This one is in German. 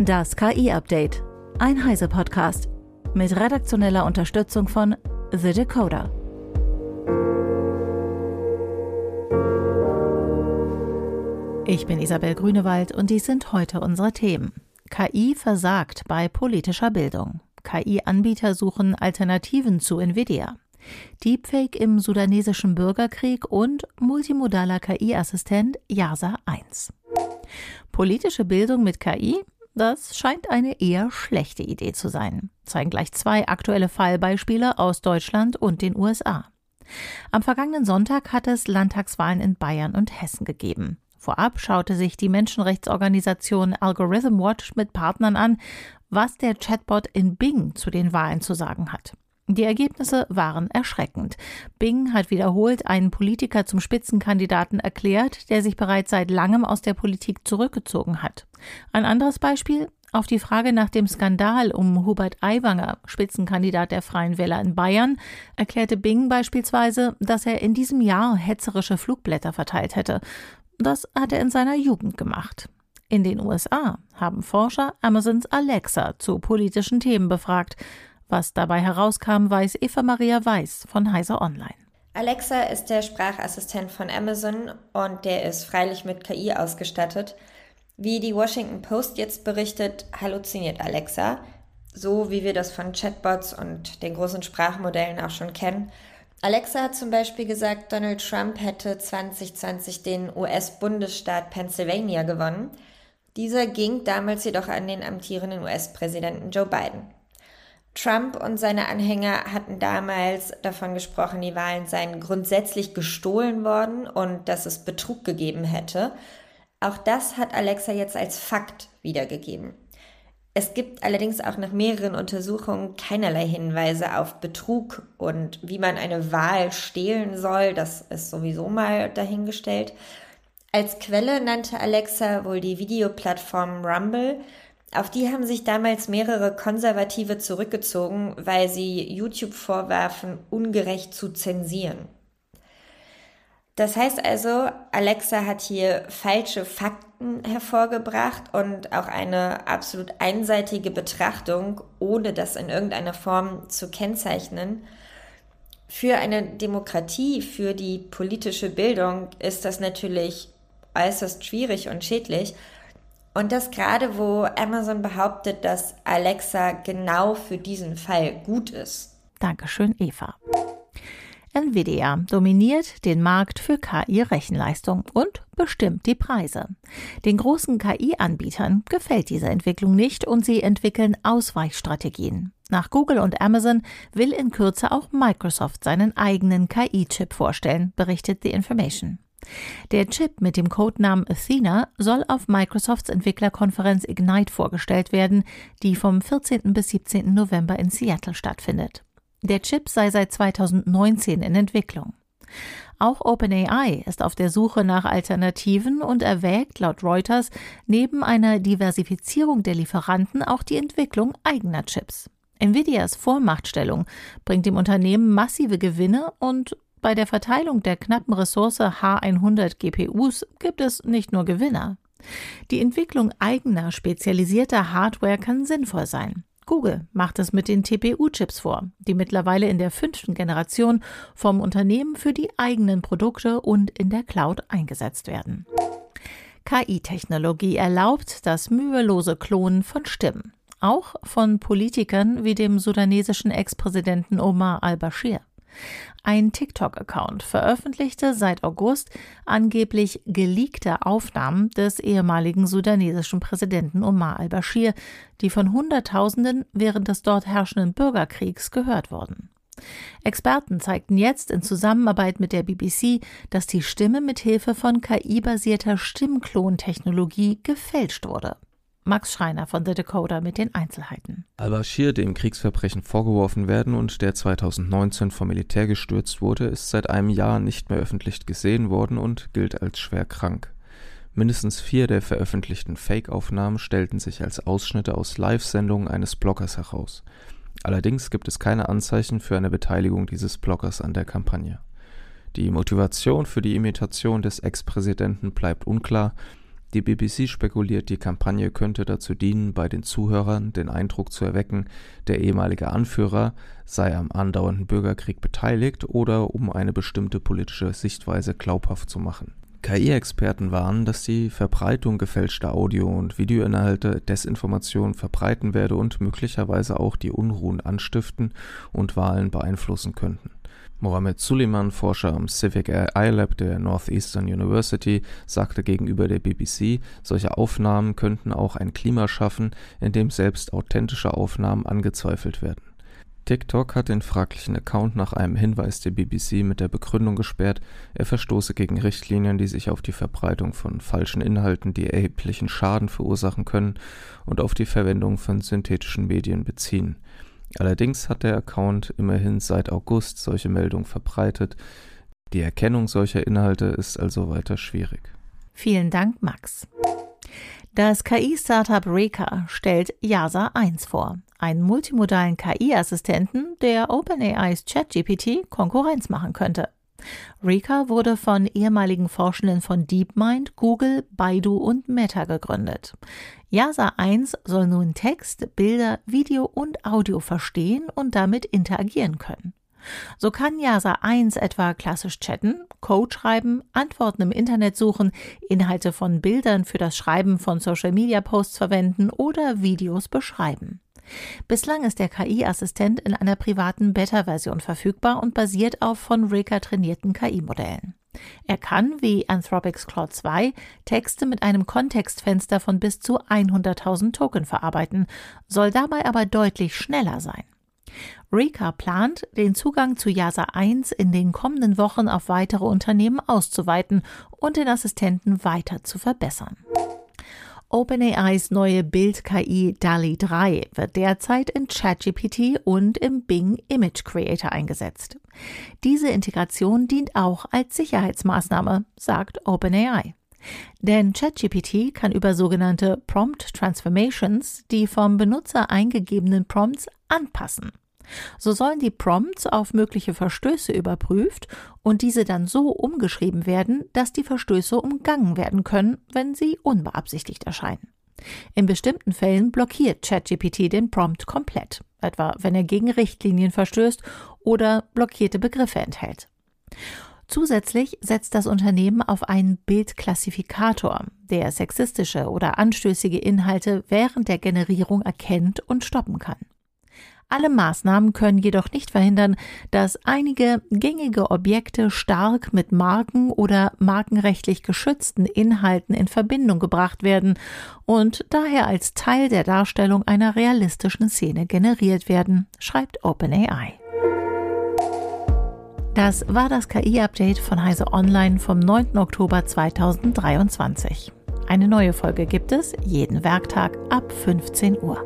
Das KI-Update. Ein Heise-Podcast. Mit redaktioneller Unterstützung von The Decoder. Ich bin Isabel Grünewald und dies sind heute unsere Themen. KI versagt bei politischer Bildung. KI-Anbieter suchen Alternativen zu Nvidia. Deepfake im sudanesischen Bürgerkrieg und multimodaler KI-Assistent Yasa 1. Politische Bildung mit KI? Das scheint eine eher schlechte Idee zu sein, zeigen gleich zwei aktuelle Fallbeispiele aus Deutschland und den USA. Am vergangenen Sonntag hat es Landtagswahlen in Bayern und Hessen gegeben. Vorab schaute sich die Menschenrechtsorganisation Algorithm Watch mit Partnern an, was der Chatbot in Bing zu den Wahlen zu sagen hat. Die Ergebnisse waren erschreckend. Bing hat wiederholt einen Politiker zum Spitzenkandidaten erklärt, der sich bereits seit langem aus der Politik zurückgezogen hat. Ein anderes Beispiel auf die Frage nach dem Skandal um Hubert Aiwanger, Spitzenkandidat der Freien Wähler in Bayern, erklärte Bing beispielsweise, dass er in diesem Jahr hetzerische Flugblätter verteilt hätte. Das hat er in seiner Jugend gemacht. In den USA haben Forscher Amazons Alexa zu politischen Themen befragt. Was dabei herauskam, weiß Eva Maria Weiß von Heiser Online. Alexa ist der Sprachassistent von Amazon und der ist freilich mit KI ausgestattet. Wie die Washington Post jetzt berichtet, halluziniert Alexa, so wie wir das von Chatbots und den großen Sprachmodellen auch schon kennen. Alexa hat zum Beispiel gesagt, Donald Trump hätte 2020 den US-Bundesstaat Pennsylvania gewonnen. Dieser ging damals jedoch an den amtierenden US-Präsidenten Joe Biden. Trump und seine Anhänger hatten damals davon gesprochen, die Wahlen seien grundsätzlich gestohlen worden und dass es Betrug gegeben hätte. Auch das hat Alexa jetzt als Fakt wiedergegeben. Es gibt allerdings auch nach mehreren Untersuchungen keinerlei Hinweise auf Betrug und wie man eine Wahl stehlen soll. Das ist sowieso mal dahingestellt. Als Quelle nannte Alexa wohl die Videoplattform Rumble, auf die haben sich damals mehrere Konservative zurückgezogen, weil sie YouTube vorwerfen, ungerecht zu zensieren. Das heißt also, Alexa hat hier falsche Fakten hervorgebracht und auch eine absolut einseitige Betrachtung, ohne das in irgendeiner Form zu kennzeichnen. Für eine Demokratie, für die politische Bildung ist das natürlich äußerst schwierig und schädlich. Und das gerade, wo Amazon behauptet, dass Alexa genau für diesen Fall gut ist. Dankeschön, Eva. Nvidia dominiert den Markt für KI-Rechenleistung und bestimmt die Preise. Den großen KI-Anbietern gefällt diese Entwicklung nicht und sie entwickeln Ausweichstrategien. Nach Google und Amazon will in Kürze auch Microsoft seinen eigenen KI-Chip vorstellen, berichtet The Information. Der Chip mit dem Codenamen Athena soll auf Microsofts Entwicklerkonferenz Ignite vorgestellt werden, die vom 14. bis 17. November in Seattle stattfindet. Der Chip sei seit 2019 in Entwicklung. Auch OpenAI ist auf der Suche nach Alternativen und erwägt laut Reuters neben einer Diversifizierung der Lieferanten auch die Entwicklung eigener Chips. Nvidias Vormachtstellung bringt dem Unternehmen massive Gewinne und bei der Verteilung der knappen Ressource H100 GPUs gibt es nicht nur Gewinner. Die Entwicklung eigener spezialisierter Hardware kann sinnvoll sein. Google macht es mit den TPU-Chips vor, die mittlerweile in der fünften Generation vom Unternehmen für die eigenen Produkte und in der Cloud eingesetzt werden. KI-Technologie erlaubt das mühelose Klonen von Stimmen, auch von Politikern wie dem sudanesischen Ex-Präsidenten Omar al-Bashir. Ein TikTok-Account veröffentlichte seit August angeblich geleakte Aufnahmen des ehemaligen sudanesischen Präsidenten Omar al-Bashir, die von Hunderttausenden während des dort herrschenden Bürgerkriegs gehört wurden. Experten zeigten jetzt in Zusammenarbeit mit der BBC, dass die Stimme mit Hilfe von KI-basierter Stimmklontechnologie gefälscht wurde. Max Schreiner von The Decoder mit den Einzelheiten. Al-Bashir, dem Kriegsverbrechen vorgeworfen werden und der 2019 vom Militär gestürzt wurde, ist seit einem Jahr nicht mehr öffentlich gesehen worden und gilt als schwer krank. Mindestens vier der veröffentlichten Fake-Aufnahmen stellten sich als Ausschnitte aus Live-Sendungen eines Bloggers heraus. Allerdings gibt es keine Anzeichen für eine Beteiligung dieses Bloggers an der Kampagne. Die Motivation für die Imitation des Ex-Präsidenten bleibt unklar, Die BBC spekuliert, die Kampagne könnte dazu dienen, bei den Zuhörern den Eindruck zu erwecken, der ehemalige Anführer sei am andauernden Bürgerkrieg beteiligt oder um eine bestimmte politische Sichtweise glaubhaft zu machen. KI-Experten warnen, dass die Verbreitung gefälschter Audio- und Videoinhalte Desinformation verbreiten werde und möglicherweise auch die Unruhen anstiften und Wahlen beeinflussen könnten. Mohamed Suleiman, Forscher am Civic AI Lab der Northeastern University, sagte gegenüber der BBC, solche Aufnahmen könnten auch ein Klima schaffen, in dem selbst authentische Aufnahmen angezweifelt werden. TikTok hat den fraglichen Account nach einem Hinweis der BBC mit der Begründung gesperrt, er verstoße gegen Richtlinien, die sich auf die Verbreitung von falschen Inhalten, die erheblichen Schaden verursachen können, und auf die Verwendung von synthetischen Medien beziehen. Allerdings hat der Account immerhin seit August solche Meldungen verbreitet. Die Erkennung solcher Inhalte ist also weiter schwierig. Vielen Dank, Max. Das KI-Startup Reka stellt Yasa 1 vor, einen multimodalen KI-Assistenten, der OpenAIs ChatGPT Konkurrenz machen könnte. Reka wurde von ehemaligen Forschenden von DeepMind, Google, Baidu und Meta gegründet. Yasa 1 soll nun Text, Bilder, Video und Audio verstehen und damit interagieren können. So kann Yasa 1 etwa klassisch chatten, Code schreiben, Antworten im Internet suchen, Inhalte von Bildern für das Schreiben von Social-Media-Posts verwenden oder Videos beschreiben. Bislang ist der KI-Assistent in einer privaten Beta-Version verfügbar und basiert auf von Reka trainierten KI-Modellen. Er kann, wie Anthropics Claude 2, Texte mit einem Kontextfenster von bis zu 100.000 Token verarbeiten, soll dabei aber deutlich schneller sein. Reka plant, den Zugang zu Yasa 1 in den kommenden Wochen auf weitere Unternehmen auszuweiten und den Assistenten weiter zu verbessern. OpenAIs neue Bild-KI DALI 3 wird derzeit in ChatGPT und im Bing Image Creator eingesetzt. Diese Integration dient auch als Sicherheitsmaßnahme, sagt OpenAI. Denn ChatGPT kann über sogenannte Prompt Transformations die vom Benutzer eingegebenen Prompts anpassen. So sollen die Prompts auf mögliche Verstöße überprüft und diese dann so umgeschrieben werden, dass die Verstöße umgangen werden können, wenn sie unbeabsichtigt erscheinen. In bestimmten Fällen blockiert ChatGPT den Prompt komplett, etwa wenn er gegen Richtlinien verstößt oder blockierte Begriffe enthält. Zusätzlich setzt das Unternehmen auf einen Bildklassifikator, der sexistische oder anstößige Inhalte während der Generierung erkennt und stoppen kann. Alle Maßnahmen können jedoch nicht verhindern, dass einige gängige Objekte stark mit Marken oder markenrechtlich geschützten Inhalten in Verbindung gebracht werden und daher als Teil der Darstellung einer realistischen Szene generiert werden, schreibt OpenAI. Das war das KI-Update von Heise Online vom 9. Oktober 2023. Eine neue Folge gibt es jeden Werktag ab 15 Uhr.